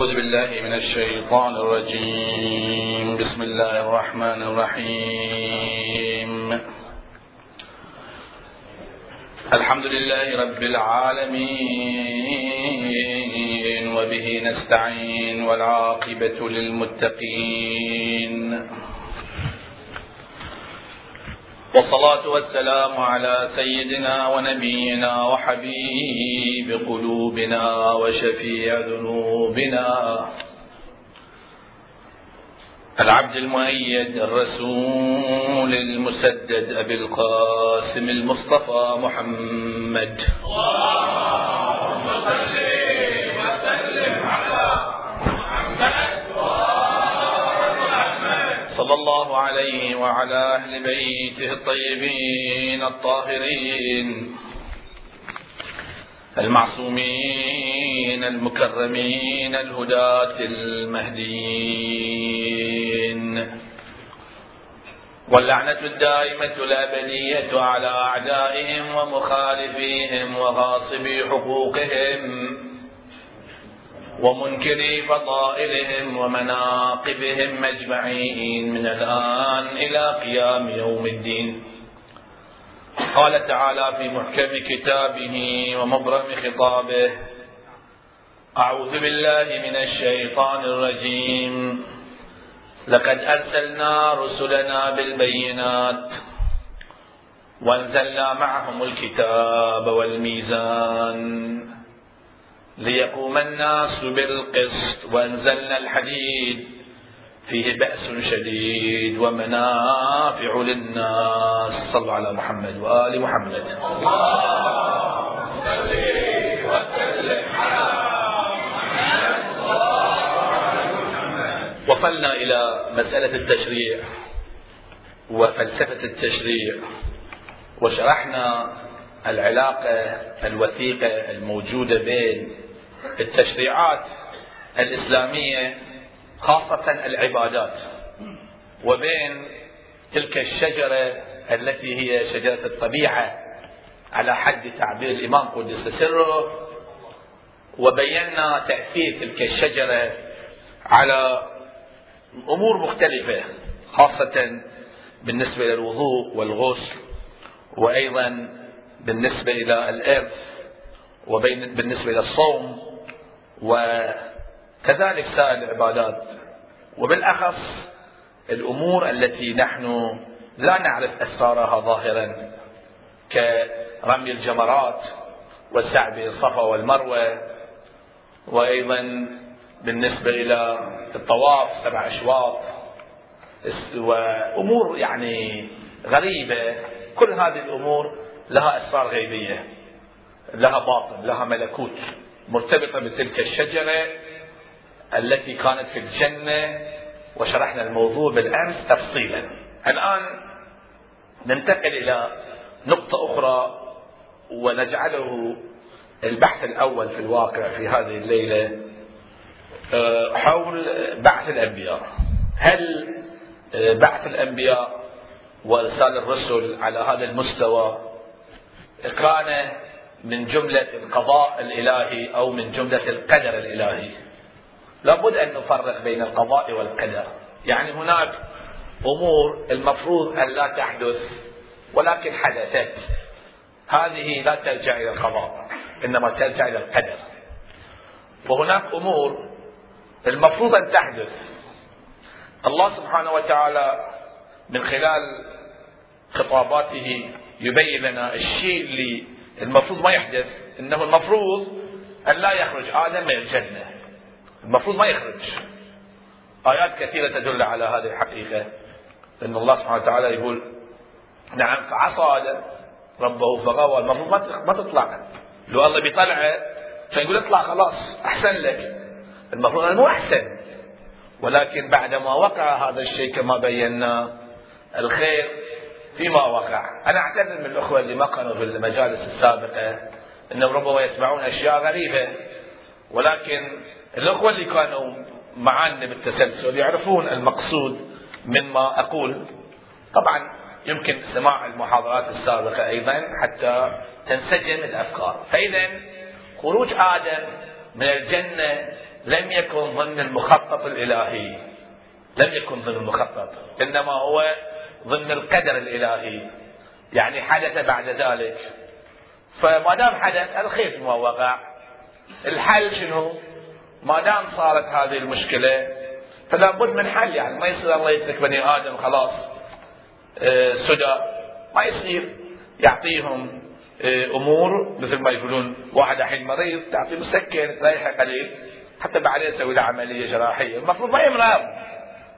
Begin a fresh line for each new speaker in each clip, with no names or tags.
أعوذ بالله من الشيطان الرجيم. بسم الله الرحمن الرحيم. الحمد لله رب العالمين وبه نستعين والعاقبة للمتقين. والصلاة والسلام على سيدنا ونبينا وحبيب قلوبنا وشفيع ذنوبنا. العبد المؤيد الرسول المسدد أبي القاسم المصطفى محمد. اللهم وسلم على محمد صلى الله عليه وعلى أهل بيته الطيبين الطاهرين المعصومين المكرمين الهداة المهديين. واللعنة الدائمة الأبدية على أعدائهم ومخالفيهم وغاصبي حقوقهم. ومنكري فضائلهم ومناقبهم أجمعين من الآن إلى قيام يوم الدين. قال تعالى في محكم كتابه ومبرم خطابه أعوذ بالله من الشيطان الرجيم. لقد أرسلنا رسلنا بالبينات وأنزلنا معهم الكتاب والميزان. ليقوم الناس بالقسط وانزلنا الحديد. فيه بأس شديد ومنافع للناس. صلوا على محمد وآل محمد. اللهم صل وسلم على وصلنا إلى مسألة التشريع وفلسفة التشريع. وشرحنا العلاقة الوثيقة الموجودة بين التشريعات الإسلامية خاصة العبادات. وبين تلك الشجرة التي هي شجرة الطبيعة على حد تعبير الإمام قدس سره وبينا تأثير تلك الشجرة على أمور مختلفة خاصة بالنسبة للوضوء والغسل وأيضا بالنسبة إلى الإرث وبالنسبة إلى الصوم وكذلك سائر العبادات. وبالأخص الأمور التي نحن لا نعرف أسرارها ظاهرا كرمي الجمرات والسعي بين الصفا والمروة وأيضا بالنسبة إلى الطواف سبع أشواط وأمور يعني غريبة. كل هذه الأمور لها أسرار غيبية لها باطن لها ملكوت. مرتبطة بتلك الشجرة التي كانت في الجنة وشرحنا الموضوع بالأمس تفصيلا. الآن ننتقل إلى نقطة أخرى ونجعله البحث الأول في الواقع في هذه الليلة حول بعث الأنبياء. هل بعث الأنبياء وإرسال الرسل على هذا المستوى كان من جملة القضاء الإلهي أو من جملة القدر الإلهي. لابد أن نفرق بين القضاء والقدر. يعني هناك أمور المفروض أن لا تحدث ولكن حدثت. هذه لا ترجع إلى القضاء إنما ترجع إلى القدر. وهناك أمور المفروض أن تحدث. الله سبحانه وتعالى من خلال خطاباته يبين لنا الشيء اللي المفروض ما يحدث. إنه المفروض أن لا يخرج آدم من الجنة. المفروض ما يخرج. آيات كثيرة تدل على هذه الحقيقة. إن الله سبحانه وتعالى يقول نعم فعصى آدم ربه فغوى. المفروض ما تطلع. لو الله بيطلعه فيقول اطلع خلاص أحسن لك. المفروض أنه مو أحسن. ولكن بعدما وقع هذا الشيء كما بينا الخير فيما وقع. أنا أعتذر من الأخوة اللي ما كانوا في المجالس السابقة أنهم ربما يسمعون أشياء غريبة ولكن الأخوة اللي كانوا معنا بالتسلسل يعرفون المقصود مما أقول. طبعا يمكن سماع المحاضرات السابقة أيضا حتى تنسجم الأفكار. فإذا خروج آدم من الجنة لم يكن ضمن المخطط الإلهي. لم يكن ضمن المخطط إنما هو ضمن القدر الإلهي. يعني حدث بعد ذلك. فما دام حدث الخير ما وقع. الحل شنو؟ ما دام صارت هذه المشكلة فلا بد من حل. يعني ما يصير الله يترك بني آدم خلاص آه، سدى. ما يصير. يعطيهم آه، أمور مثل ما يقولون واحد الحين مريض تعطيه مسكن تريحه قليل حتى بعدين تسوي له عملية جراحية. المفروض ما يمرض.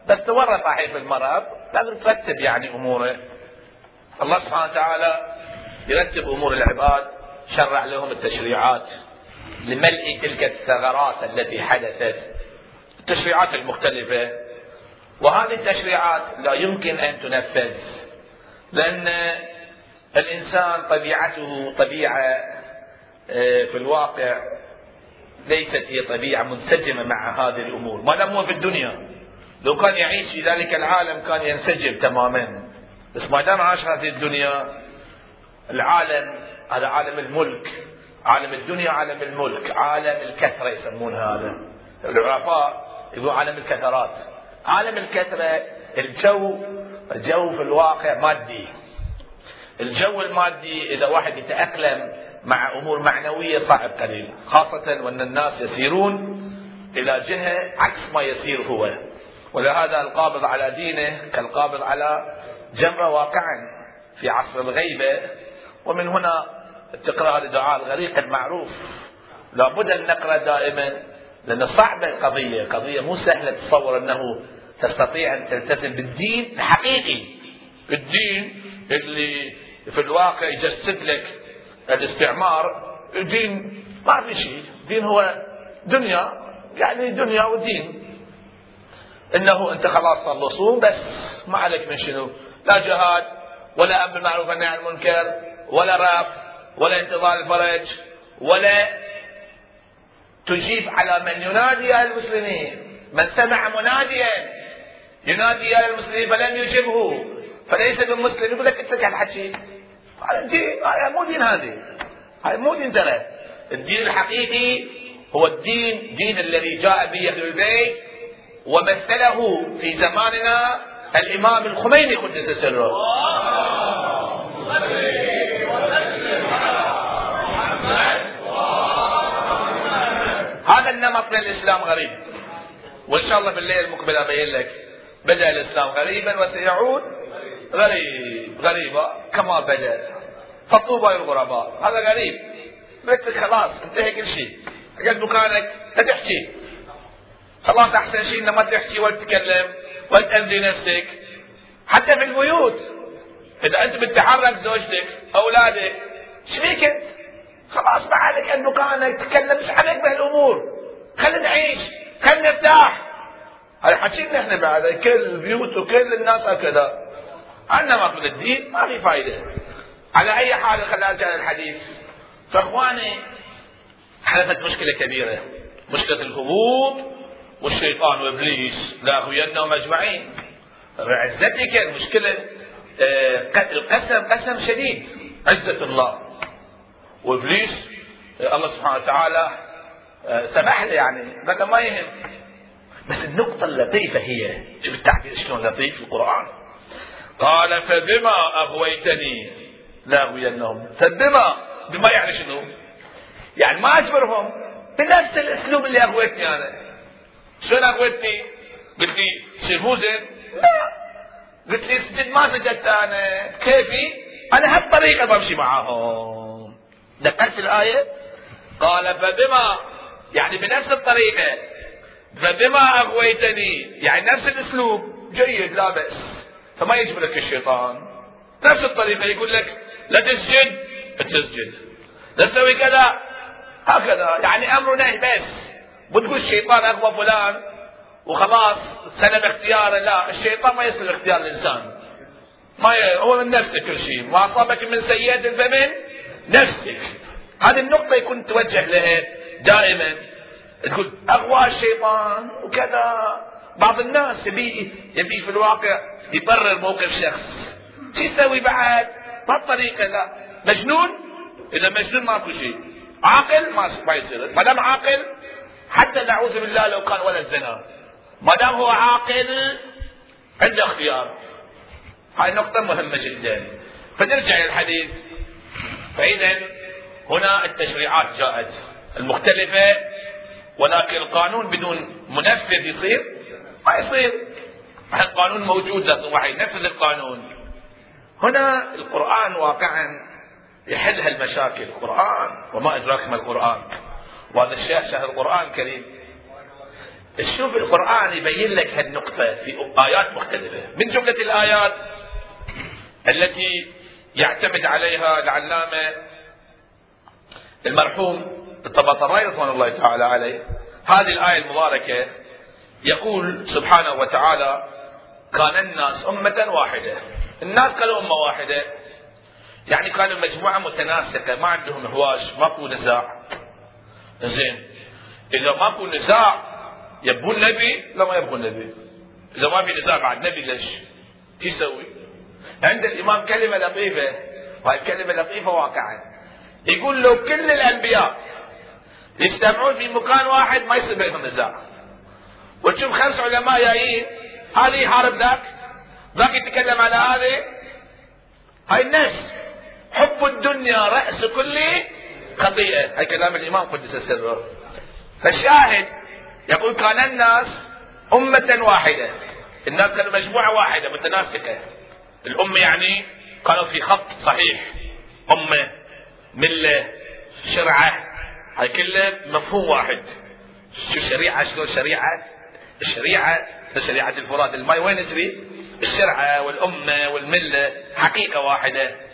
بس تورط الحين في المرض. لازم ترتب يعني أموره. الله سبحانه وتعالى يرتب أمور العباد شرع لهم التشريعات لملء تلك الثغرات التي حدثت. التشريعات المختلفة. وهذه التشريعات لا يمكن أن تنفذ لأن الإنسان طبيعته طبيعة آه، في الواقع ليست هي طبيعة منسجمة مع هذه الأمور. ما دام هو في الدنيا. لو كان يعيش في ذلك العالم كان ينسجم تماما. بس ما دام عاش هذه الدنيا العالم هذا عالم الملك عالم الدنيا عالم الملك عالم الكثرة يسمون هذا. العرفاء يقولون عالم الكثرات. عالم الكثرة الجو الجو في الواقع مادي. الجو المادي إذا واحد يتأقلم مع أمور معنوية صعب قليل. خاصة وأن الناس يسيرون إلى جهة عكس ما يسير هو. ولهذا القابض على دينه كالقابض على جمرة واقعا في عصر الغيبة. ومن هنا تقرأ الدعاء الغريق المعروف. لابد أن نقرأ دائما لأن صعبة القضية. قضية مو سهلة تصور أنه تستطيع أن تلتزم بالدين الحقيقي. الدين اللي في الواقع يجسد لك الاستعمار. الدين ما في شيء. الدين هو دنيا يعني دنيا ودين. إنه أنت خلاص صار صوم بس ما عليك من شنو؟ لا جهاد ولا أمر بالمعروف والنهي عن المنكر ولا راب ولا انتظار الفرج ولا تجيب على من ينادي يا المسلمين. من سمع مناديا ينادي يا المسلمين فلم يجبه. فليس بمسلم يقول لك اترك الحكي هذا مو دين هذه. هذا مو دين ترى. الدين الحقيقي هو الدين دين الذي جاء به البيت ومثله في زماننا الإمام الخميني قدس سره. هذا النمط من الإسلام غريب. وإن شاء الله بالليل المقبل ابين لك. بدأ الإسلام غريبا وسيعود غريب غريبا كما بدأ. فطوبى للغرباء. هذا غريب. بس خلاص انتهى كل شيء. قد مكانك لا تحكي. خلاص احسن شيء انك ما تحكي ولا تتكلم ولا تأذي نفسك. حتى في البيوت إذا أنت بتتحرك زوجتك أولادك إيش فيك أنت؟ خلاص ما عليك أن مكانك تتكلم مش عليك بهالأمور؟ خلينا نعيش خلينا نرتاح. هذا حكينا إحنا بعد كل البيوت وكل الناس هكذا. عندنا ما الدين ما في فائده على أي حال خلينا نرجع للحديث. فإخواني حدثت مشكلة كبيرة مشكلة الهبوط والشيطان وإبليس لاغوينهم أجمعين. عزتك المشكلة آه، القسم قسم شديد. عزة الله. وإبليس آه، الله سبحانه وتعالى آه، سمح له يعني بدل ما يهم. بس النقطة اللطيفة هي شوف التعبير شلون لطيف في القرآن. قال فبما أغويتني لاغوينهم فبما بما يعني شنو؟ يعني ما أجبرهم. بنفس الأسلوب اللي أغويتني أنا. شلون اغويتني؟ قلت لي زين؟ لا. قلت لي سجد ما سجدت أنا. كيفي؟ أنا هالطريقه بمشي معاهم. دققت الآية؟ قال فبما يعني بنفس الطريقة. فبما أغويتني يعني نفس الأسلوب. جيد لا بأس. فما يجبرك الشيطان. نفس الطريقة يقول لك لا تسجد. تسجد. لا تسوي كذا. هكذا. يعني أمر نهي بس. بتقول الشيطان اغوى فلان وخلاص سلب اختياره لا الشيطان ما يسلب اختيار الإنسان. ما ي... هو من نفسك كل شيء ما أصابك من سيئة فمن نفسك. هذه النقطة يكون توجه لها دائما. تقول اغوى الشيطان وكذا. بعض الناس يبي يبي في الواقع يبرر موقف شخص. شو يسوي بعد؟ بهالطريقة لا. مجنون؟ إذا مجنون ماكو شيء. عاقل؟ ما ما يصير. ما دام عاقل حتى نعوذ بالله لو كان ولد زنا ما دام هو عاقل عنده اختيار. هاي نقطة مهمة جدا. فنرجع إلى الحديث فإذا هنا التشريعات جاءت المختلفة. ولكن القانون بدون منفذ يصير؟ ما يصير. القانون موجود؟ لازم واحد ينفذ القانون. هنا القرآن واقعا يحل هالمشاكل. القرآن وما أدراك ما القرآن. وهذا الشيء شهر القرآن الكريم. شوف القرآن يبين لك هالنقطة في آيات مختلفة. من جملة الآيات التي يعتمد عليها العلامة المرحوم الطبطرائي رضوان الله تعالى عليه. هذه الآية المباركة يقول سبحانه وتعالى كان الناس أمة واحدة. الناس كانوا أمة واحدة. يعني كانوا مجموعة متناسقة ما عندهم هواش ماكو نزاع. زين. إذا ماكو نزاع يبون نبي لا ما يبون نبي إذا ما في نزاع بعد نبي ليش؟ شو يسوي؟ عند الإمام كلمة لطيفة وهي كلمة لطيفة واقعا يقول لو كل الأنبياء يجتمعون في مكان واحد ما يصير بينهم نزاع. وتشوف خمس علماء جايين هذه يحارب ذاك ذاك يتكلم على هذه. هاي الناس حب الدنيا رأس كل خطيئة هاي كلام الإمام قدس سره فالشاهد يقول كان الناس أمة واحدة. الناس كانوا مجموعة واحدة متناسقة الأمة يعني كانوا في خط صحيح. أمة ملة شرعة. هاي كلها مفهوم واحد. شو شريعة شلون شريعة؟ الشريعة شريعة الفرات الماي. وين تري الشرعة والأمة والملة حقيقة واحدة.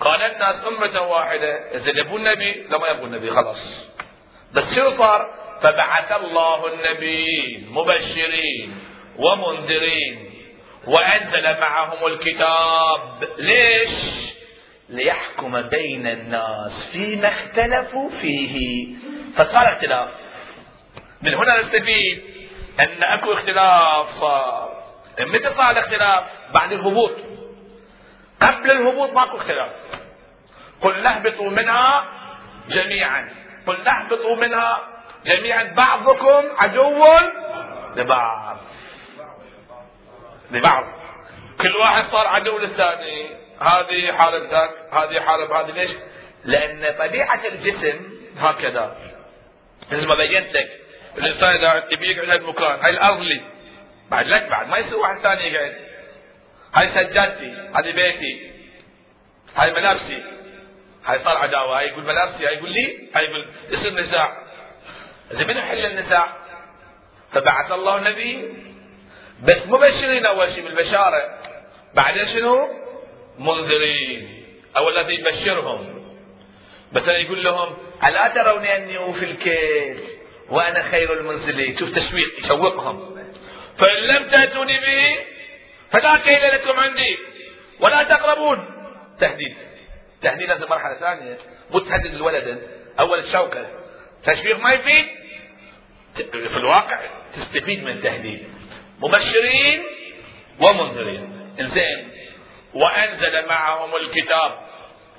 قال الناس أمة واحدة. إذا يبون النبي لا ما يبون النبي خلاص. بس شو صار؟ فبعث الله النبيين مبشرين ومنذرين وأنزل معهم الكتاب. ليش؟ ليحكم بين الناس فيما اختلفوا فيه. فصار اختلاف. من هنا نستفيد أن أكو اختلاف صار. متى صار الاختلاف؟ بعد الهبوط. قبل الهبوط ماكو اختلاف. قل اهبطوا منها جميعا. قل اهبطوا منها جميعا. بعضكم عدو لبعض. لبعض. كل واحد صار عدو للثاني. هذه يحارب ذاك هذه يحارب هذه ليش؟ لأن طبيعة الجسم هكذا. مثل ما بينت لك الإنسان إذا يبي يقعد هالمكان هاي الأرض لي. بعد لك بعد ما يصير واحد ثاني يقعد. هاي سجادتي هذه بيتي هاي ملابسي. هاي صار عداوة هاي يقول ملابسي هاي يقول لي هاي يقول يصير نزاع زين من يحل النزاع؟ فبعث الله النبي بس مبشرين أول شيء بالبشارة. بعدين شنو؟ منذرين. أو الذي يبشرهم. مثلا يقول لهم ألا ترون أني أوفي الكيل وأنا خير المنزلين؟ شوف تشويق يشوقهم. فإن لم تأتوني به فلا كيل لكم عندي؟ ولا تقربون. تهديد. تهديد هذه مرحلة ثانية. مو تهدد الولد. أول الشوكة. تشويق ما يفيد؟ في الواقع تستفيد من التهديد مبشرين ومنذرين. زين وأنزل معهم الكتاب.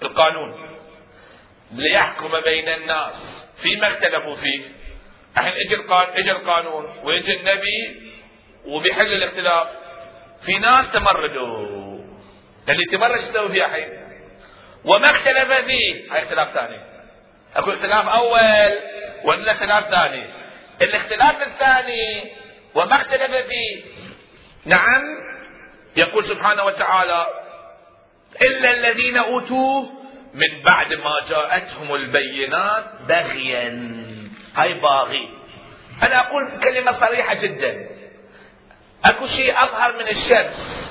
القانون. ليحكم بين الناس فيما اختلفوا فيه. الحين اجى اجى القانون ويجي النبي وبيحل الاختلاف. في ناس تمردوا. اللي تمرد شو فيها الحين؟ وما اختلف فيه. هاي اختلاف ثاني. اكو اختلاف أول ولا اختلاف ثاني؟ الاختلاف الثاني وما اختلف فيه. نعم يقول سبحانه وتعالى إلا الذين أوتوه من بعد ما جاءتهم البينات بغيا. هاي باغي. أنا أقول كلمة صريحة جدا. أكو شيء أظهر من الشمس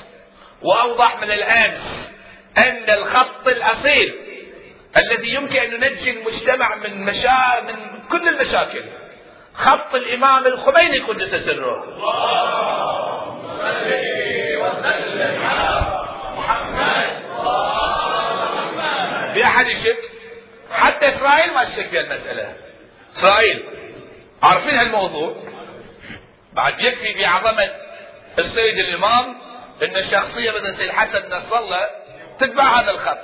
وأوضح من الأمس أن الخط الأصيل الذي يمكن أن ينجي المجتمع من مشا... من كل المشاكل. خط الإمام الخميني قدس سره اللهم وسلم على محمد في أحد يشك؟ حتى إسرائيل ما تشك المسألة. إسرائيل عارفين هالموضوع؟ بعد يكفي بعظمة السيد الإمام إن الشخصية مثل سيد حسن نصر تتبع هذا الخط.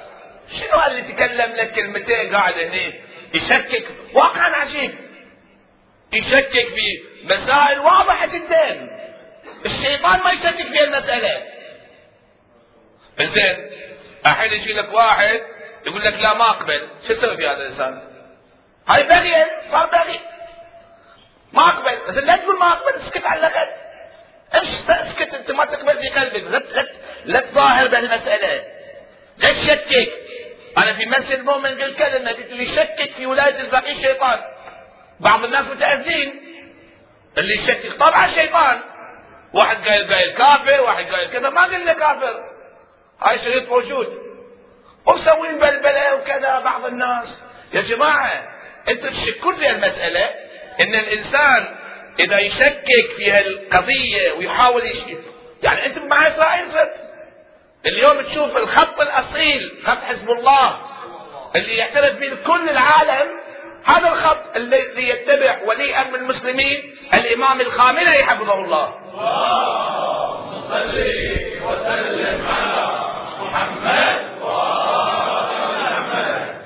شنو اللي تكلم لك كلمتين قاعد هنا يشكك. واقعا عجيب. يشكك في مسائل واضحة جدا. الشيطان ما يشكك في المسألة. زين الحين يجي لك واحد يقول لك لا ما أقبل. شو تسوي في هذا الإنسان؟ هاي بغي صار بغي. ما أقبل. بس لا تقول ما أقبل اسكت على الأقل. اسكت أنت ما تقبل في قلبك؟ لا لا, لا تظاهر بهالمساله لا تشكك. أنا في مسجد المؤمن قلت كلمه قلت اللي يشكك في ولايه الفقيه شيطان. بعض الناس متأذين. اللي يشكك طبعا شيطان. واحد قايل قايل كافر واحد قايل كذا ما قلنا كافر. هاي شريط موجود. ومسوين بلبلة وكذا بعض الناس. يا جماعة أنتم تشكون في المساله إن الإنسان إذا يشكك في هالقضية ويحاول يشكك يعني أنت مع إسرائيل صرت اليوم تشوف الخط الأصيل خط حزب الله اللي يعترف به كل العالم هذا الخط الذي يتبع ولي أمر المسلمين الإمام الخامنئي حفظه الله. اللهم صل وسلم على محمد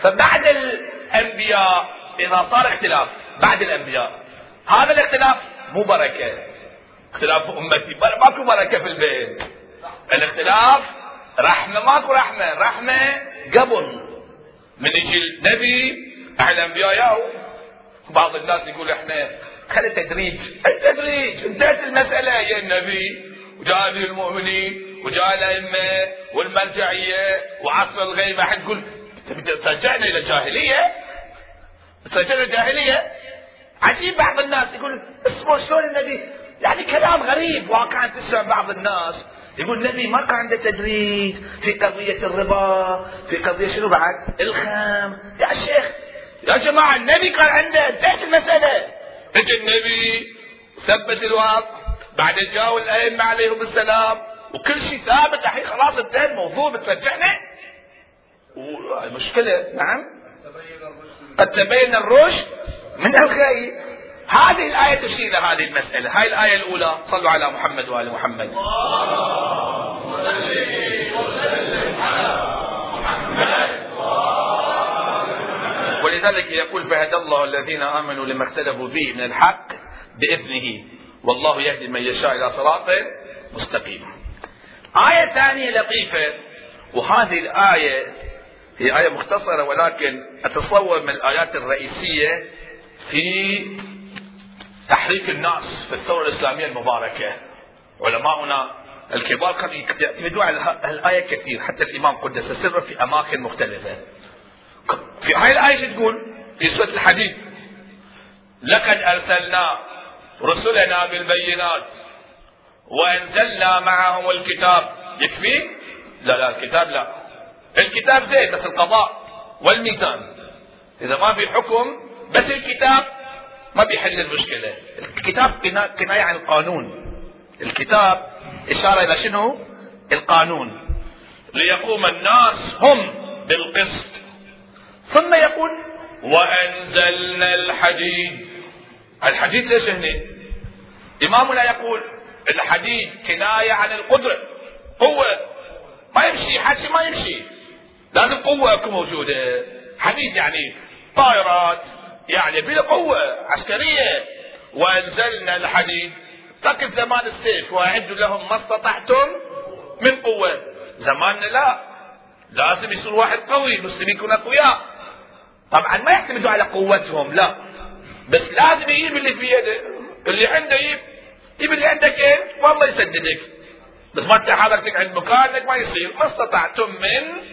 فبعد الأنبياء إذا صار اختلاف بعد الأنبياء هذا الاختلاف مو بركة. اختلاف أمتي. ماكو بركة في البيت. الاختلاف رحمة ماكو رحمة. رحمة قبل. من يجي النبي أهل الانبياء ياو بعض الناس يقول إحنا خلي تدريج. التدريج. انتهت المسألة يا النبي. وجاء المؤمنين وجاء الأئمة والمرجعية وعصر الغيبة. حتقول ترجعنا إلى الجاهلية؟ ترجعنا الجاهلية؟ عجيب بعض الناس يقول اسمه شلون النبي؟ يعني كلام غريب واقعا تسمع بعض الناس يقول النبي ما كان عنده تدريج في قضية الربا في قضية شنو بعد؟ الخام. يا شيخ يا جماعة النبي كان عنده انتهت المسألة. اجى النبي ثبت الوضع بعد جاءوا الأئمة عليهم السلام وكل شيء ثابت. الحين خلاص انتهى الموضوع بترجعنا؟ مشكلة نعم؟ قد تبين الرشد. من الغي هذه الآية تشير إلى هذه المسألة. هاي الآية الأولى صلوا على محمد وآل محمد. ولذلك يقول فهدى الله الذين آمنوا لما اختلفوا به من الحق بإذنه. والله يهدي من يشاء إلى صراط مستقيم. آية ثانية لطيفة. وهذه الآية هي آية مختصرة ولكن أتصور من الآيات الرئيسية في تحريك الناس في الثورة الإسلامية المباركة. علماؤنا الكبار كانوا يعتمدون على الآية كثير حتى الإمام قدس سره في أماكن مختلفة. في هاي الآية تقول؟ في سورة الحديد. لقد أرسلنا رسلنا بالبينات وأنزلنا معهم الكتاب. يكفي؟ لا لا الكتاب لا. الكتاب زين بس القضاء والميزان. إذا ما في حكم بس الكتاب ما بيحل المشكلة. الكتاب كناية عن القانون. الكتاب إشارة إلى شنو؟ القانون. ليقوم الناس هم بالقسط. ثم يقول وأنزلنا الحديد. الحديد ليش هنا إمامنا يقول الحديد كناية عن القدرة. قوة ما يمشي حكي ما يمشي. لازم قوة موجودة. حديد يعني طائرات. يعني بقوة عسكرية. وأنزلنا الحديد. تقف زمان السيف وأعدوا لهم ما استطعتم من قوة. زماننا لا. لازم يصير واحد قوي المسلمين يكونوا أقوياء. طبعا ما يعتمدوا على قوتهم لا. بس لازم يجيب اللي في يده. اللي عنده يجيب. يجيب اللي عندك انت والله يسددك. بس ما انت عند مكانك ما يصير. ما استطعتم من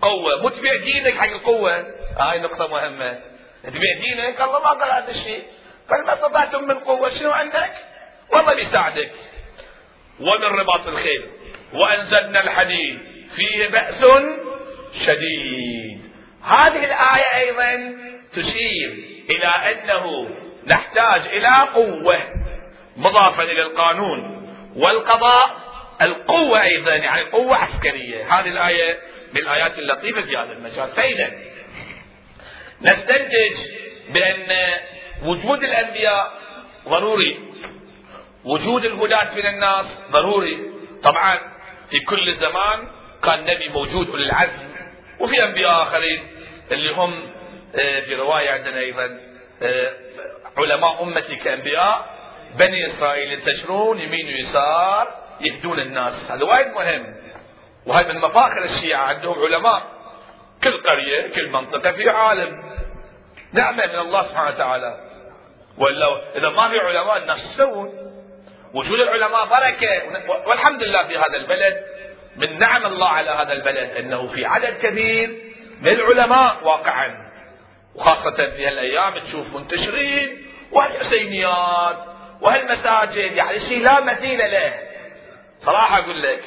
قوة. مو تبيع دينك حق القوة. هاي نقطة مهمة. تبيع دينك الله ما قال هذا الشيء. قال ما استطعتم من قوة شنو عندك؟ والله بيساعدك. ومن رباط الخيل. وأنزلنا الحديد. فيه بأس شديد. هذه الآية أيضا تشير إلى أنه نحتاج إلى قوة مضافة إلى القانون. والقضاء القوة أيضا يعني قوة عسكرية. هذه الآية من الآيات اللطيفة في هذا المجال. فإذا نستنتج بأن وجود الأنبياء ضروري. وجود الهداة من الناس ضروري. طبعا في كل زمان كان نبي موجود أولي العزم وفي أنبياء آخرين اللي هم آه، في رواية عندنا أيضا آه، علماء أمتي كأنبياء. بني إسرائيل ينتشرون يمين ويسار يهدون الناس. هذا وايد مهم. وهذا من مفاخر الشيعة عندهم علماء. كل قرية كل منطقة في عالم. نعمة من الله سبحانه وتعالى. ولا إذا ما في علماء الناس يسوون؟ وجود العلماء بركة. والحمد لله في هذا البلد. من نعم الله على هذا البلد أنه في عدد كبير من العلماء واقعا. وخاصة في هالأيام تشوف منتشرين وهالحسينيات وهالمساجد يعني شيء لا مثيل له. صراحة أقول لك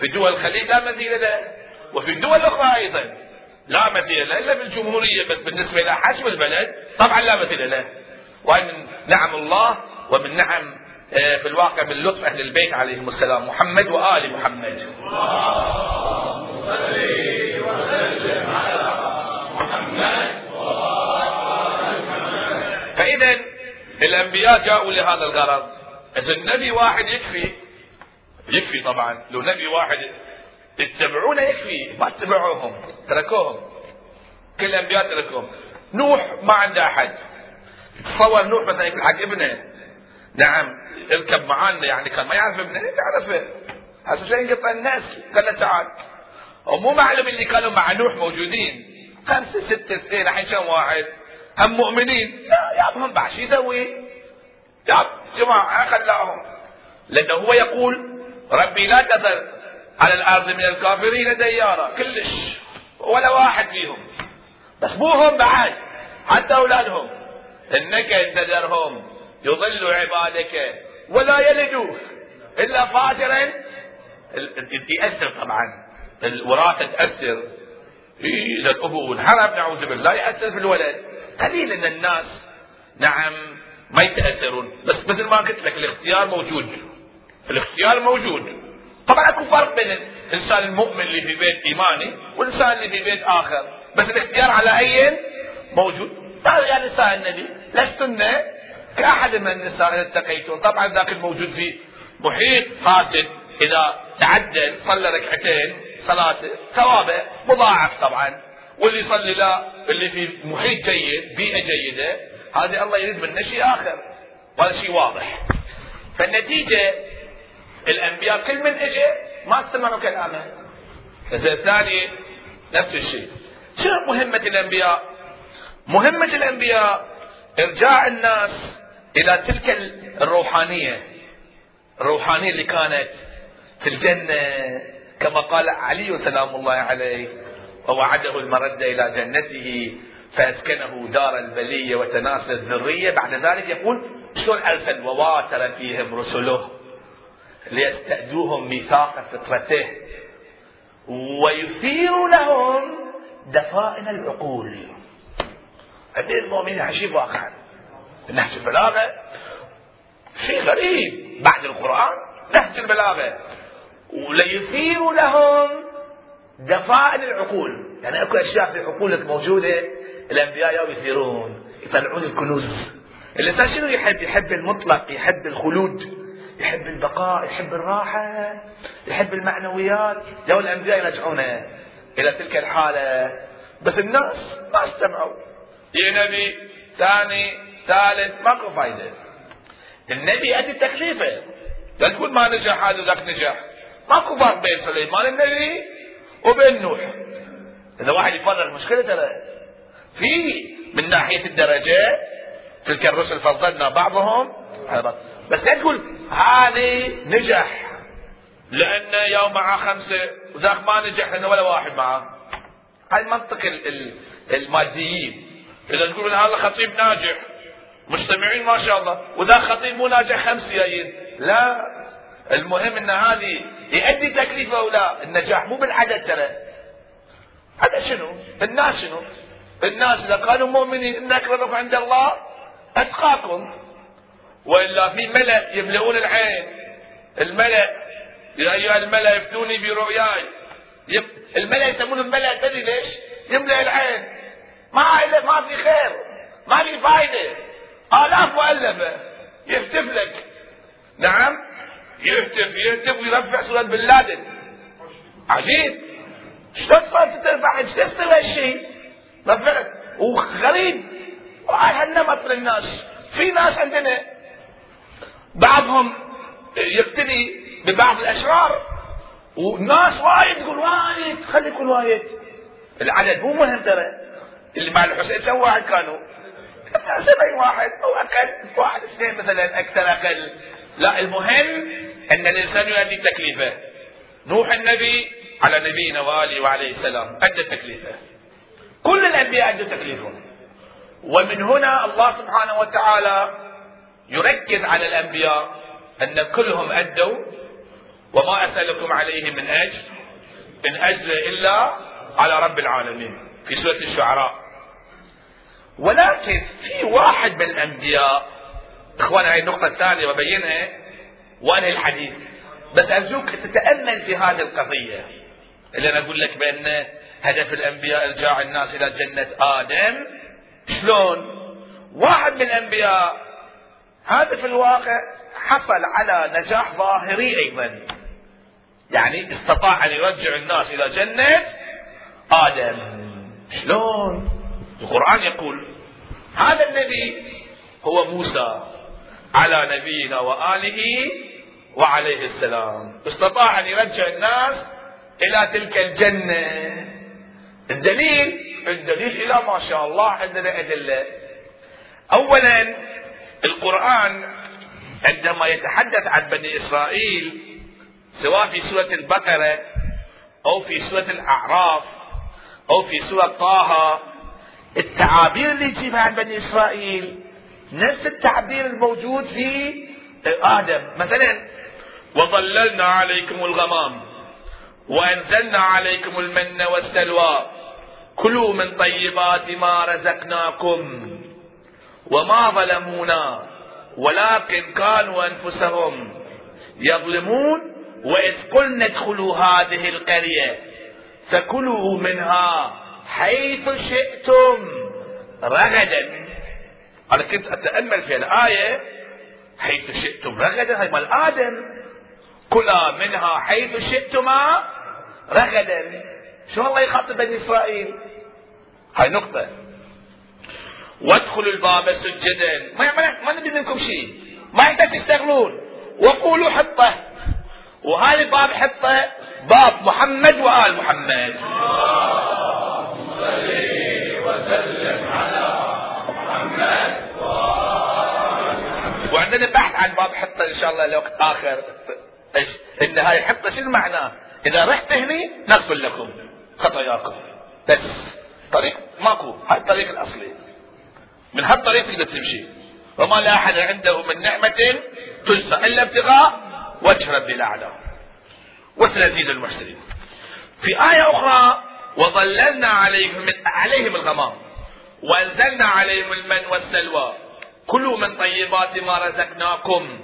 في دول الخليج لا مثيل له. وفي الدول الأخرى أيضا. لا مثيل له إلا بالجمهورية بس بالنسبة إلى حجم البلد طبعا لا مثيل له وهي من نعم الله ومن نعم آه، في الواقع من لطف أهل البيت عليهم السلام محمد وآل محمد. اللهم وسلم على محمد فإذا الأنبياء جاءوا لهذا الغرض. إذا النبي واحد يكفي يكفي طبعا. لو نبي واحد يتبعونه يكفي ما اتبعوهم تركوهم كل الأنبياء تركوهم. نوح ما عنده أحد. تصور نوح مثلا يقول حق ابنه. نعم اركب معانا يعني كان ما يعرف ابنه يعرفه. هسه شو ينقطع الناس قال له تعال. ومو معلم اللي كانوا مع نوح موجودين. خمسة ستة اثنين الحين كم واحد؟ هم مؤمنين؟ لا يابهم بعد شو يسوي؟ يا جماعة خلاهم. لأنه هو يقول ربي لا تذر. على الأرض من الكافرين ديارا كلش ولا واحد فيهم. بس مو هم بعد حتى أولادهم. إنك ان تذرهم يضل عبادك ولا يلدوا إلا فاجرا. يأثر طبعا. الوراثة تأثر. إذا الأبو انحرف نعوذ بالله يأثر في الولد. قليل إن الناس نعم ما يتأثرون. بس مثل ما قلت لك الاختيار موجود. الاختيار موجود. طبعا أكو فرق بين الإنسان المؤمن اللي في بيت إيماني والإنسان اللي في بيت آخر. بس الاختيار على أي موجود. يعني نساء النبي لستن كأحد من النساء إذا اتقيتم طبعا ذاك الموجود في محيط فاسد. إذا تعدل صلى ركعتين صلاته ثوابه مضاعف طبعا. واللي يصلي لا اللي في محيط جيد بيئة جيدة هذه الله يريد منه شيء آخر. وهذا شيء واضح. فالنتيجة الأنبياء كل من اجى ما استمعوا كلامه. إذا الثاني نفس الشيء. شنو مهمة الأنبياء؟ مهمة الأنبياء إرجاع الناس إلى تلك الروحانية. الروحانية اللي كانت في الجنة. كما قال علي سلام الله عليه ووعده المردة إلى جنته فأسكنه دار البلية وتناسل الذرية. بعد ذلك يقول شلون أرسل وواتر فيهم رسله؟ ليستأدوهم ميثاق فطرته. ويثير لهم دفائن العقول. أمير المؤمنين عجيب واقعا نهج البلاغة شيء غريب. بعد القرآن نهج البلاغة. وليثير لهم دفائن العقول. يعني أكو أشياء في عقولك موجودة الأنبياء يثيرون يطلعون الكنوز. الانسان شنو؟ يحب؟ يحب المطلق، يحب الخلود، يحب البقاء، يحب الراحة، يحب المعنويات، لو الأنبياء يرجعونه إلى تلك الحالة بس الناس ما استمعوا. يا نبي ثاني ثالث ماكو فايدة. النبي يأتي تكليفه. لا تقول ما نجح هذا ذاك نجح. ماكو فرق بين سليمان النبي وبين نوح إذا واحد يفرق مشكلة ترى في من ناحية الدرجات تلك الرسل فضلنا بعضهم على بعض بس لا تقول هذه نجح. لأن يوم معه خمسه وذاك ما نجح لأنه ولا واحد معه. هاي منطق الماديين. إذا تقول هذا خطيب ناجح مجتمعين ما شاء الله وذاك خطيب مو ناجح خمس جايين. لا المهم إن هذه يؤدي تكليفه أو لا. النجاح مو بالعدد ترى. هذا شنو؟ الناس شنو؟ الناس إذا كانوا مؤمنين إن اكرمكم عند الله أتقاكم. وإلا في ملأ يملؤون العين. الملأ يا أيها الملأ افتوني برؤياي. الملأ يسمونهم ملأ تدري ليش؟ يملأ العين. ما ما في خير ما في فايدة. آلاف مؤلفة. يفتف لك. نعم؟ يهتف يهتف ويرفع صورة بن لادن. عجيب. شلون صار ترفع؟ إيش تستوي هالشيء رفعت وغريب. وهاي هالنمط للناس. في ناس عندنا بعضهم يقتدي ببعض الأشرار. وناس وايد تقول وايد خلي يكون وايد. العدد مو مهم ترى. اللي مع الحسين كم واحد كانوا. سبعين واحد أو أقل واحد اثنين مثلا أكثر أقل. لا المهم أن الإنسان يؤدي تكليفه. نوح النبي على نبينا وآله وعليه السلام أدى تكليفه. كل الأنبياء أدوا تكليفهم. ومن هنا الله سبحانه وتعالى يركز على الأنبياء أن كلهم أدوا وما أسألكم عليه من أجر إن أجر إلا على رب العالمين. في سورة الشعراء. ولكن في واحد من الأنبياء اخوان هاي النقطة الثانية ببينها وانهي الحديث. بس أرجوك تتأمل في هذه القضية. اللي أنا أقول لك بأن هدف الأنبياء إرجاع الناس إلى جنة آدم شلون؟ واحد من الأنبياء هذا في الواقع حصل على نجاح ظاهري أيضا. يعني استطاع أن يرجع الناس إلى جنة آدم. شلون؟ القرآن يقول هذا النبي هو موسى على نبينا وآله وعليه السلام. استطاع أن يرجع الناس إلى تلك الجنة. الدليل الدليل إلى ما شاء الله عندنا أدلة. اولا القرآن عندما يتحدث عن بني إسرائيل سواء في سورة البقرة أو في سورة الأعراف أو في سورة طه التعابير اللي يجيبها عن بني إسرائيل نفس التعبير الموجود في آدم. مثلا وظللنا عليكم الغمام وأنزلنا عليكم المن والسلوى كلوا من طيبات ما رزقناكم. وما ظلمونا ولكن كانوا أنفسهم يظلمون وإذ قلنا ادخلوا هذه القرية فكلوا منها حيث شئتم رغدا. أنا كنت أتأمل في الآية حيث شئتم رغدا هاي مال آدم. كلا منها حيث شئتما رغدا. شو الله يخاطب بني إسرائيل؟ هاي نقطة. وادخلوا الباب سجدا. ما ما نبي منكم شيء. ما يحتاج تشتغلون وقولوا حطة. وهذا الباب حطة. باب محمد وآل محمد. وسلم على محمد وعندنا بحث عن باب حطة إن شاء الله لوقت آخر. إن هاي حطة شنو معناه إذا رحت هني نغفر لكم. خطاياكم. بس. طريق ماكو. هاي الطريق الأصلي. من هالطريق تقدر تمشي وما لاحد عنده من نعمة تجزى إلا ابتغاء وجه ربي الأعلى. وسنزيد المحسنين. في آية أخرى وظللنا عليهم عليهم الغمام. وأنزلنا عليهم المن والسلوى. كلوا من طيبات ما رزقناكم.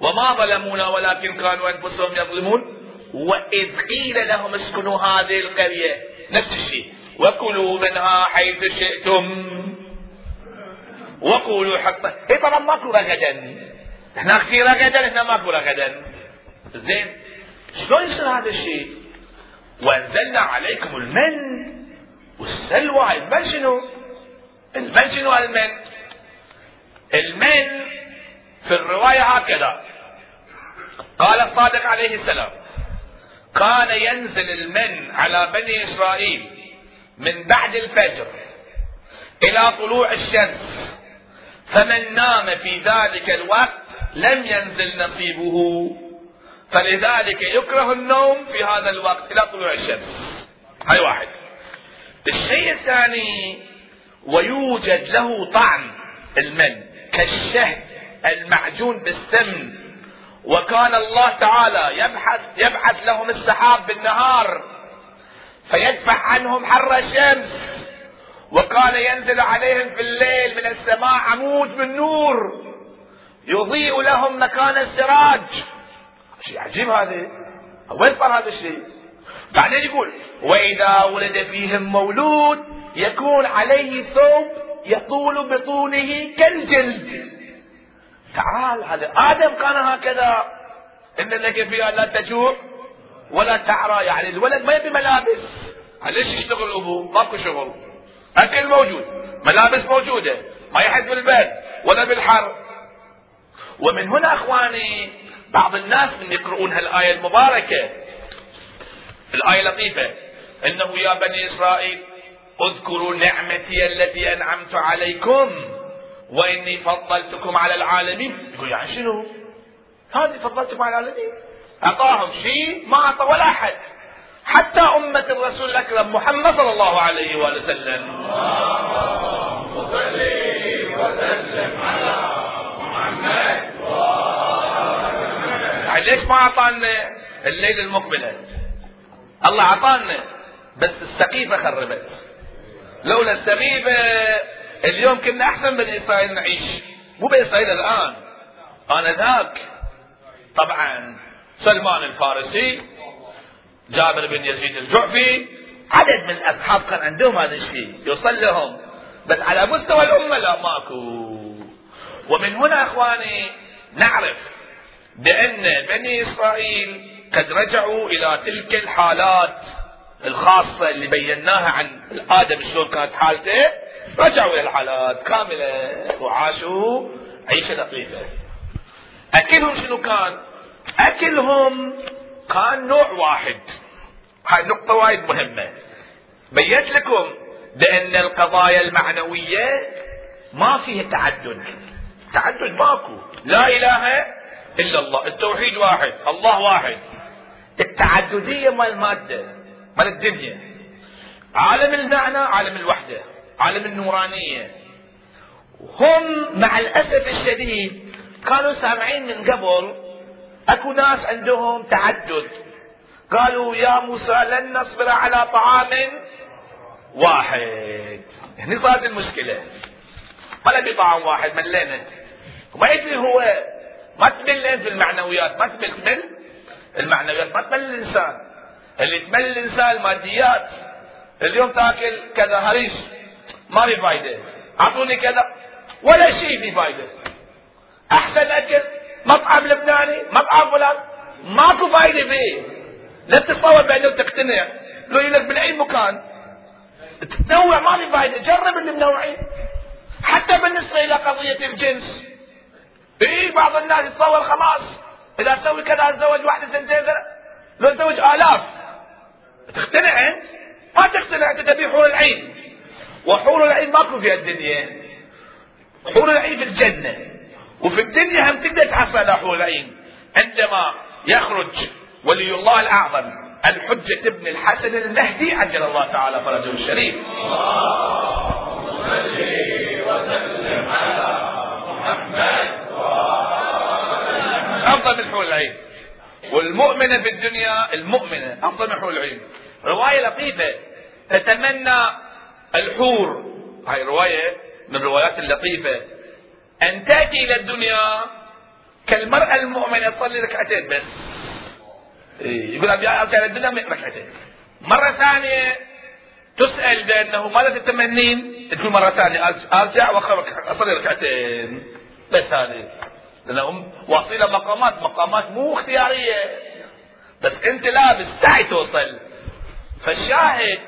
وما ظلمونا ولكن كانوا أنفسهم يظلمون. وإذ قيل لهم اسكنوا هذه القرية. نفس الشيء. وكلوا منها حيث شئتم. وقولوا حق اي طبعا ماكو رغدا هناك في رغدا هنا ماكو رغدا زين. شلون يصير هذا الشيء؟ وأنزلنا عليكم المن والسلوى. المن شنو؟ المن شنو المن المن في الرواية هكذا. قال الصادق عليه السلام كان ينزل المن على بني إسرائيل من بعد الفجر إلى طلوع الشمس. فمن نام في ذلك الوقت لم ينزل نصيبه. فلذلك يكره النوم في هذا الوقت إلى طلوع الشمس. هاي واحد. الشيء الثاني ويوجد له طعم المن كالشهد المعجون بالسمن. وكان الله تعالى يبحث يبعث لهم السحاب بالنهار فيدفع عنهم حر الشمس. وكان ينزل عليهم في الليل من السماء عمود من نور يضيء لهم مكان السراج. شيء عجيب هذا وين صار هذا الشيء؟ بعدين يقول وإذا ولد فيهم مولود يكون عليه ثوب يطول بطوله كالجلد. تعال هذا آدم كان هكذا. إن لك فيها لا تجوع ولا تعرى يعني الولد ما يبي ملابس. ليش يشتغل أبوه؟ ماكو شغل. اكل موجود ملابس موجودة ما يحس بالبيت ولا بالحرب ومن هنا أخواني بعض الناس من يقرؤون هالآية المباركة. الآية لطيفة إنه يا بني إسرائيل اذكروا نعمتي التي أنعمت عليكم وإني فضلتكم على العالمين. يقول يعني شنو؟ هذه فضلتكم على العالمين؟ أعطاهم شيء ما أعطى ولا أحد. حتى أمة الرسول الأكرم محمد صلى الله عليه وآله وسلم. وسلم على محمد يعني ليش ما أعطانا الليلة المقبلة؟ الله أعطانا بس السقيفة خربت. لولا السقيفة اليوم كنا أحسن بني إسرائيل نعيش. مو بني إسرائيل الآن. أنا ذاك طبعا. سلمان الفارسي جابر بن يزيد الجعفي. عدد من الاصحاب كان عندهم هذا الشيء يوصل لهم بس على مستوى الأمة لا ماكو. ومن هنا أخواني نعرف بأن بني إسرائيل قد رجعوا إلى تلك الحالات الخاصة اللي بيناها عن آدم شلون كانت حالته. رجعوا إلى الحالات كاملة وعاشوا عيشة لطيفة. أكلهم شنو كان؟ أكلهم كان نوع واحد. هاي نقطة وايد مهمة. بيت لكم بأن القضايا المعنوية ما فيها تعدد تعدد ماكو. لا إله إلا الله. التوحيد واحد. الله واحد. التعددية مال المادة مال الدنيا. عالم المعنى عالم الوحدة عالم النورانية. هم مع الأسف الشديد كانوا سامعين من قبل اكو ناس عندهم تعدد قالوا يا موسى لن نصبر على طعام واحد. هني صارت المشكلة. ما نبي طعام واحد ملينا. وما يدري هو ما تمل انت بالمعنويات ما تمل. تمل؟ المعنويات ما تمل الإنسان. اللي تمل الإنسان الماديات. اليوم تاكل كذا هريش ما في فايدة. أعطوني كذا ولا شيء في فايدة. أحسن أكل مطعم لبناني مطعم فلان. ماكو فايدة فيه. لا تتصور بانه تقتنع. لو لك من أي مكان تتنوع ما في فايدة. جرب اللي منوعين. حتى بالنسبة إلى قضية الجنس. إي بعض الناس يتصور خلاص إذا أسوي كذا اتزوج واحدة سنتين لو اتزوج آلاف. تقتنع أنت؟ ما تقتنع. أنت تبي حور العين. وحور العين ماكو في الدنيا. حور العين في الجنة. وفي الدنيا هم تقدر حور العين عندما يخرج ولي الله الأعظم الحجة ابن الحسن المهدي عجل الله تعالى فرجه الشريف. وسلم على محمد أفضل من حور العين. والمؤمنة في الدنيا المؤمنة أفضل من حور العين. رواية لطيفة. تتمنى الحور. هاي رواية من الروايات اللطيفة. أن تأتي إلى الدنيا كالمرأة المؤمنة تصلي ركعتين بس. إيه، يقول أبي أرجع إلى الدنيا ركعتين. مرة ثانية تسأل بأنه ماذا تتمنين؟ تقول مرة ثانية أرجع وأصلي ركعتين. بس هذه. لأنهم واصلين مقامات مقامات مو اختيارية. بس أنت لا بالسعي توصل فالشاهد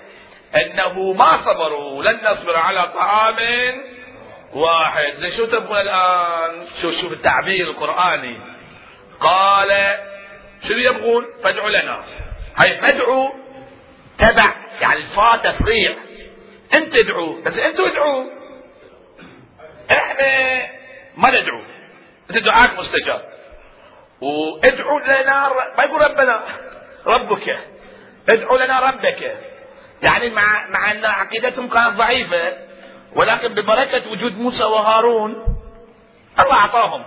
أنه ما صبروا لن نصبر على طعام واحد. زي شو تبغى الآن؟ شوف شوف التعبير القرآني؟ قال شنو يبغون؟ فادعوا لنا. هاي فادعوا تبع يعني الفاء تفريع. انت ادعوا بس أنتوا ادعوا. إحنا ما ندعو. انت دعاك مستجاب. وادعوا لنا ما يقول ربنا ربك. ادعوا لنا ربك. يعني مع مع أن عقيدتهم كانت ضعيفة ولكن ببركة وجود موسى وهارون الله أعطاهم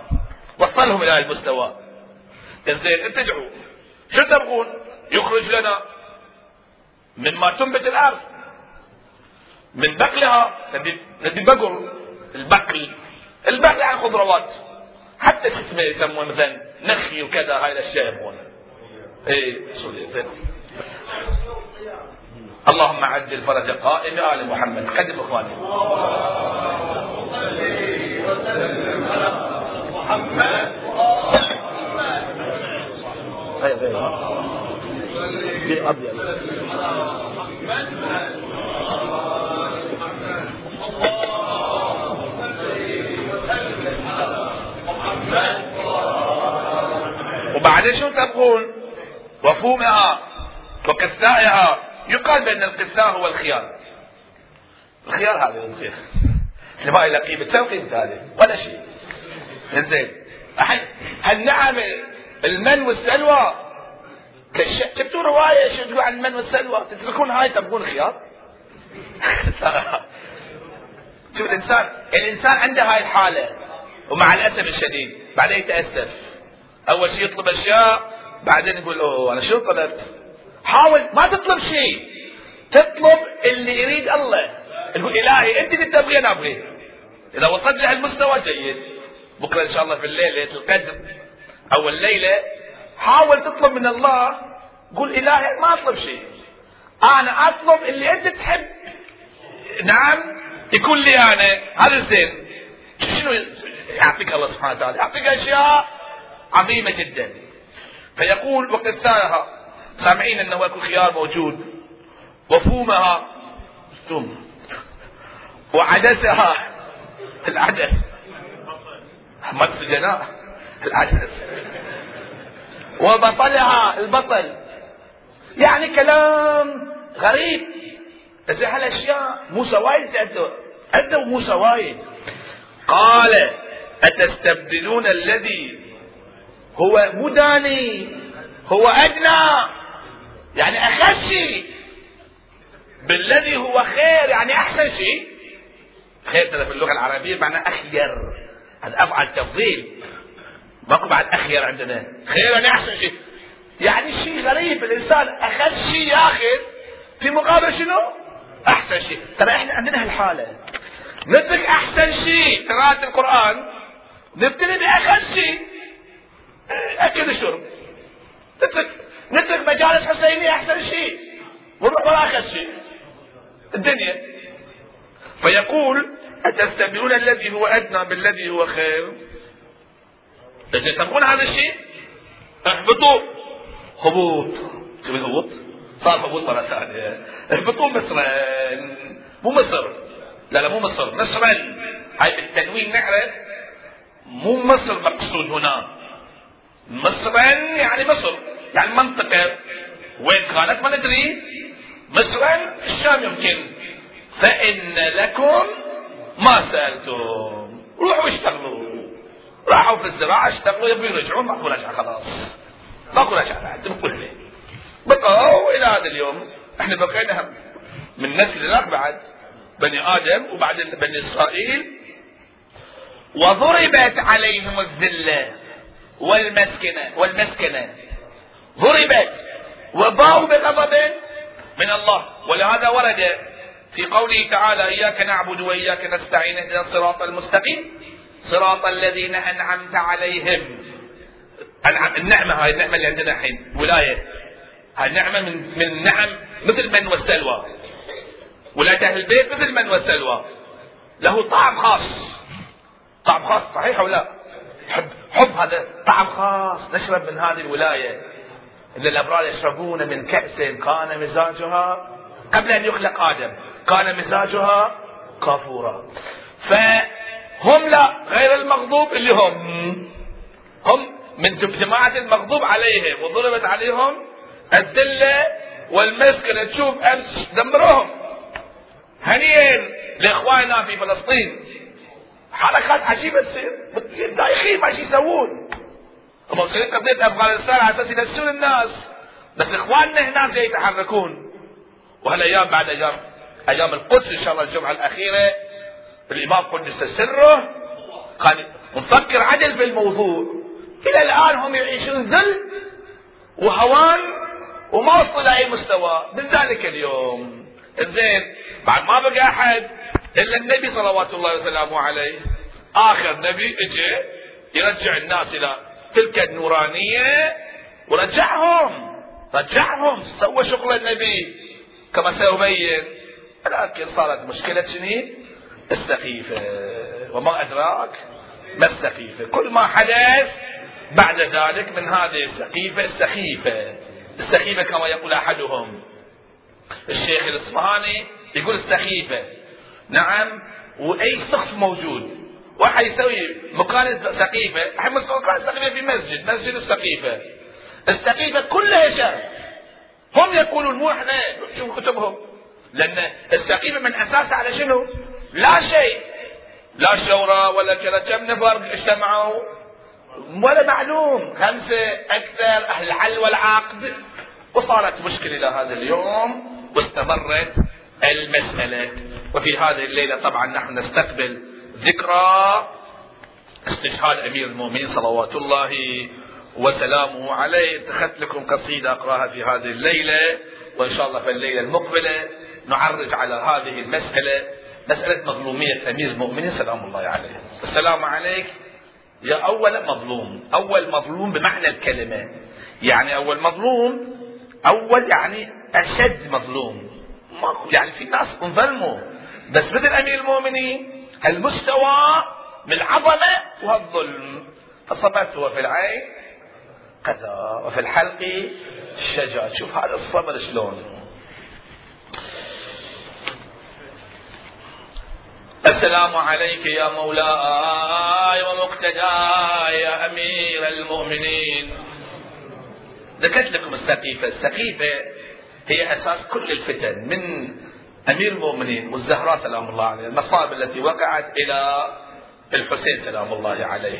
وصلهم إلى المستوى. زين إنت ادعوا شو تبغون؟ يخرج لنا من ما تنبت الأرض من بقلها نبي بقر البقل. البقل يعني خضروات. حتى شو اسمه يسمونه مثلا نخي وكذا هاي الأشياء يبغونها. إيه اللهم عجل فرج قائم آل محمد. قدم إخواني. وسلم على محمد أبيض. وبعدين شو تبغون؟ وفومها وكسائها. يقال بأن القساء هو الخيار. الخيار هذا الخيار اللي ما له قيمة. كم قيمة هذه؟ ولا شيء. زين هالنعم المن والسلوى؟ شفتوا رواية شو تقول عن المن والسلوى؟ تتركون هاي تبغون خيار؟ شوف الإنسان الإنسان عنده هاي الحالة. ومع الأسف الشديد بعدين يتأسف. أول شيء يطلب أشياء بعدين يقول أوه أنا شو طلبت؟ حاول ما تطلب شيء. تطلب اللي يريد الله. تقول إلهي أنت اللي تبغي أنا ابغي إذا وصلت لهالمستوى جيد. بكرة إن شاء الله في الليل ليلة القدر. أو الليلة حاول تطلب من الله. قول إلهي ما أطلب شيء. أنا أطلب اللي أنت تحب. نعم يكون لي أنا. هذا زين. شنو يعطيك الله سبحانه وتعالى؟ يعطيك أشياء عظيمة جدا. فيقول وقساها سامعين انه اكو خيار موجود. وفومها ثوم وعدسها العدس. ما السجناء العدس. وبطلها البطل. يعني كلام غريب. زي هالاشياء موسى وايد ادوا ادوا موسى وايد. قال أتستبدلون الذي هو مداني هو أدنى؟ يعني اخف شيء بالذي هو خير يعني أحسن شيء. خير ترى في اللغة العربية معناه أخير. هذا أفعل تفضيل. ماكو بعد أخير عندنا. خير يعني أحسن شيء. يعني شيء غريب الإنسان أخذ شيء ياخذ في مقابل شنو؟ أحسن شيء. ترى إحنا عندنا هالحالة. نترك أحسن شيء قراءة القرآن نبتدي بأخذ شيء. اكل الشرب نترك. نترك مجالس حسينية أحسن شيء. ونروح ورا اخذ شيء. الدنيا. فيقول أتستبدلون الذي هو أدنى بالذي هو خير؟ إذا تبغون هذا الشيء؟ اهبطوا. هبوط. شو الهبوط؟ صار هبوط مرة ثانية. اهبطوا مصرا مو مصر. لا لا مو مصر. مصرا هاي بالتنوين نعرف. مو مصر مقصود هنا. مصرا يعني مصر. يعني منطقة. وين كانت ما ندري مصرا الشام يمكن. فإن لكم ما سألتم. روحوا اشتغلوا. راحوا في الزراعة اشتغلوا. يبغوا يرجعون ماكو رجعة خلاص. ماكو رجعة بعد بكل بقوا إلى هذا اليوم. إحنا بقينا من نسل ذاك بعد. بني آدم وبعدين بني إسرائيل. وضربت عليهم الذلة والمسكنة والمسكنة. ضربت وباءوا بغضب من الله. ولهذا ورد في قوله تعالى إياك نعبد وإياك نستعين اهدنا الصراط المستقيم. صراط الذين أنعمت عليهم. النعمة هاي النعمة اللي عندنا الحين ولاية. هاي النعمة من من النعم مثل من والسلوى. ولاية أهل البيت مثل من والسلوى. له طعم خاص. طعم خاص صحيح ولا حب حب هذا طعم خاص نشرب من هذه الولاية. إن الأبرار يشربون من كأس كان مزاجها قبل أن يخلق آدم. كان مزاجها كافورا. فهم لا غير المغضوب اللي هم. هم من جماعة المغضوب عليهم وضربت عليهم الذلة والمسكنة تشوف أمس دمروهم. هنيئا لإخواننا في فلسطين. حركات عجيبة تصير. دايخين ما يسوون. مسويين قضية أفغانستان على أساس ينسون الناس بس إخواننا هناك جاي يتحركون وهالأيام بعد أيام أيام القدس ان شاء الله الجمعه الاخيره الامام قدس سره كان مفكر عدل في الموضوع إلى الان هم يعيشون ذل وهوان وما وصلوا لاي مستوى من ذلك اليوم زين بعد ما بقى احد الا النبي صلوات الله وسلامه عليه اخر نبي اجى يرجع الناس إلى تلك النورانية ورجعهم رجعهم سوى شغل النبي. كما سيبين لكن صارت مشكلة شنو؟ السخيفة. وما أدراك ما السخيفة. كل ما حدث بعد ذلك من هذه السخيفة السخيفة. السخيفة كما يقول أحدهم الشيخ الإصفهاني يقول السخيفة. نعم وأي سخف موجود؟ واحد يسوي مكان سقيفة الحين مكان سقيفة في مسجد مسجد السقيفة السقيفة كلها شر. هم يقولون مو إحنا شوفوا كتبهم. لأن السقيفة من أساسها على شنو؟ لا شيء. لا شورى ولا كذا كم نفر اجتمعوا؟ ولا معلوم. خمسة أكثر أهل الحل والعقد. وصارت مشكلة إلى هذا اليوم واستمرت المسألة. وفي هذه الليلة طبعا نحن نستقبل ذكرى استشهاد أمير المؤمنين صلوات الله وسلامه عليه. اتخذت لكم قصيدة أقرأها في هذه الليلة وإن شاء الله في الليلة المقبلة نعرج على هذه المسألة مسألة مظلومية أمير المؤمنين سلام الله عليه. السلام عليك. يا أول مظلوم أول مظلوم بمعنى الكلمة. يعني أول مظلوم أول يعني أشد مظلوم. يعني في ناس انظلموا بس مثل أمير المؤمنين المستوى من العظمة والظلم. فصبته في العين كذا وفي الحلق الشجاع شوف هذا الصبر شلون. السلام عليك يا مولاي ومقتداي يا أمير المؤمنين. ذكرت لكم السقيفة. السقيفة هي أساس كل الفتن. من أمير المؤمنين والزهراء سلام الله عليه المصائب التي وقعت إلى الحسين سلام الله عليه.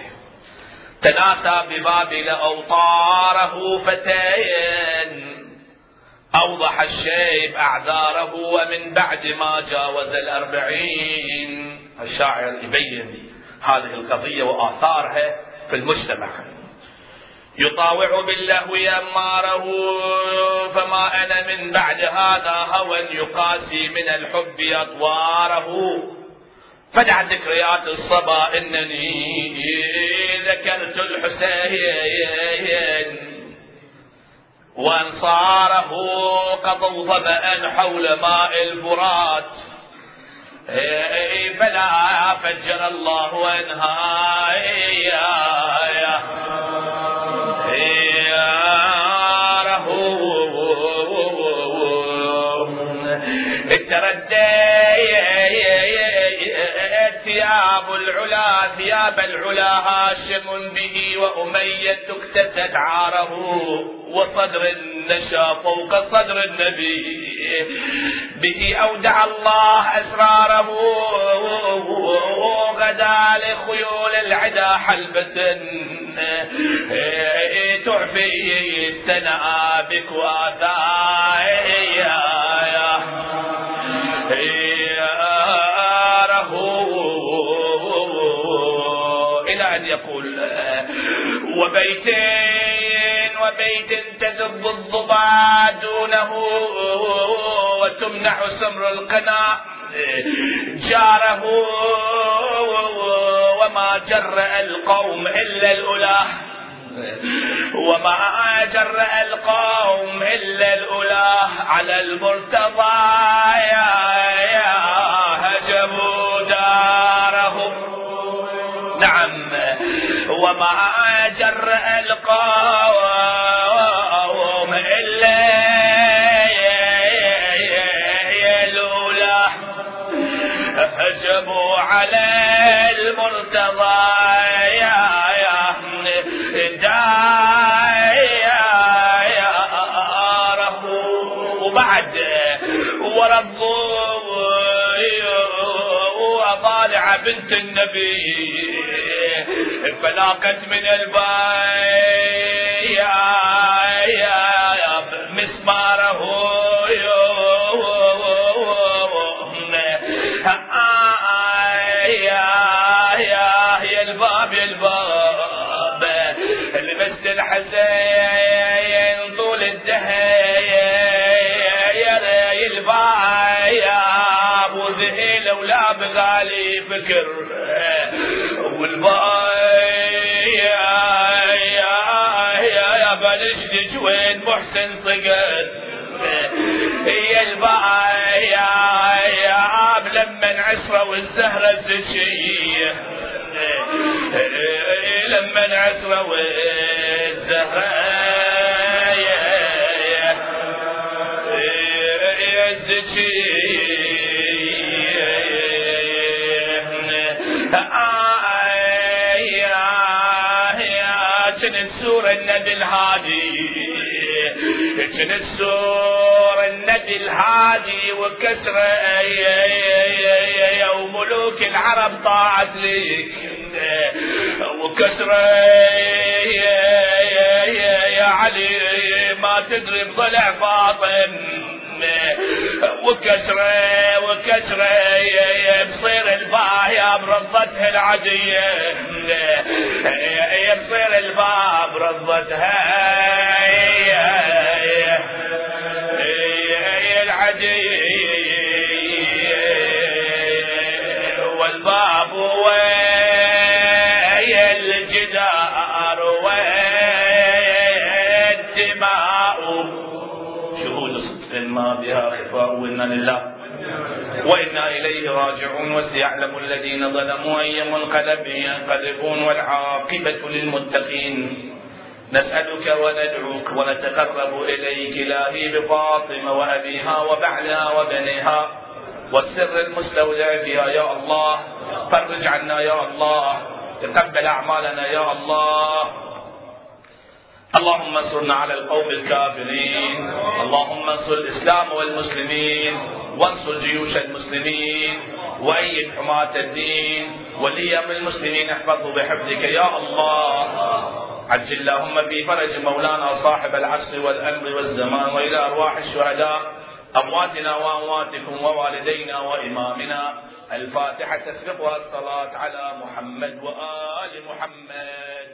تناسى ببابل أوطاره فتين. أوضح الشيب أعذاره ومن بعد ما جاوز الأربعين. الشاعر يبين هذه القضية وآثارها في المجتمع. يطاوع باللهو أماره فما أنا من بعد هذا هوى يقاسي من الحب أطواره. فدع ذكريات الصبا إنني ذكرت الحسين وأنصاره قضوا ظمأ حول ماء الفرات. فلا فجر الله أنهايا التردي ثياب العلا ثياب العلا هاشم به وأمية اكتست عاره وصدر النشا فوق صدر النبي. به أودع الله أسراره غدا لخيول العدا حلبة تعفي السنابك وآثايا وبيتين وبيت تذب الضباع دونه وتمنح سمر القنا جاره وما جرأ القوم إلا الأولى وما جرأ القوم إلا الأولى على المرتضى يا يا وما جرأ القوم إلا الأولى هجبوا على المرتضى يا يا دايره وبعد ورضوا وضالع بنت النبي. فلاقت من الباي مسماره يا يا الحزين طول الباب ولا بغالي فكر. والباي يا بلشتك وين محسن صقر هي الباي يا لما عسرة والزهرة الزكية لما عسرة والزهرة الزكية النبي الهادي السور النبي الهادي وكسره وملوك العرب طاعت لك وكسره يا علي ما تدري بضلع فاطم. بصير الباب رضتها العدية بصير الباب رضتها العدية والباب ويا الجدار والدماء شهود صدق بها خفاء وإنا لله وإنا إليه راجعون وسيعلم الذين ظلموا أي منقلب ينقلبون والعاقبة للمتقين. نسألك وندعوك ونتقرب إليك إلهي بفاطمة وأبيها وبعلها وبنيها والسر المستودع فيها يا الله. فرج عنا يا الله. تقبل أعمالنا يا الله. اللهم انصرنا على القوم الكافرين. اللهم انصر الإسلام والمسلمين. وانصر جيوش المسلمين وأيد حماة الدين ولي أمر المسلمين احفظه بحفظك يا الله. عجل اللهم في فرج مولانا صاحب العصر والأمر والزمان وإلى أرواح الشهداء أمواتنا وأمواتكم ووالدينا وإمامنا. الفاتحة تسبقها الصلاة على محمد وآل محمد.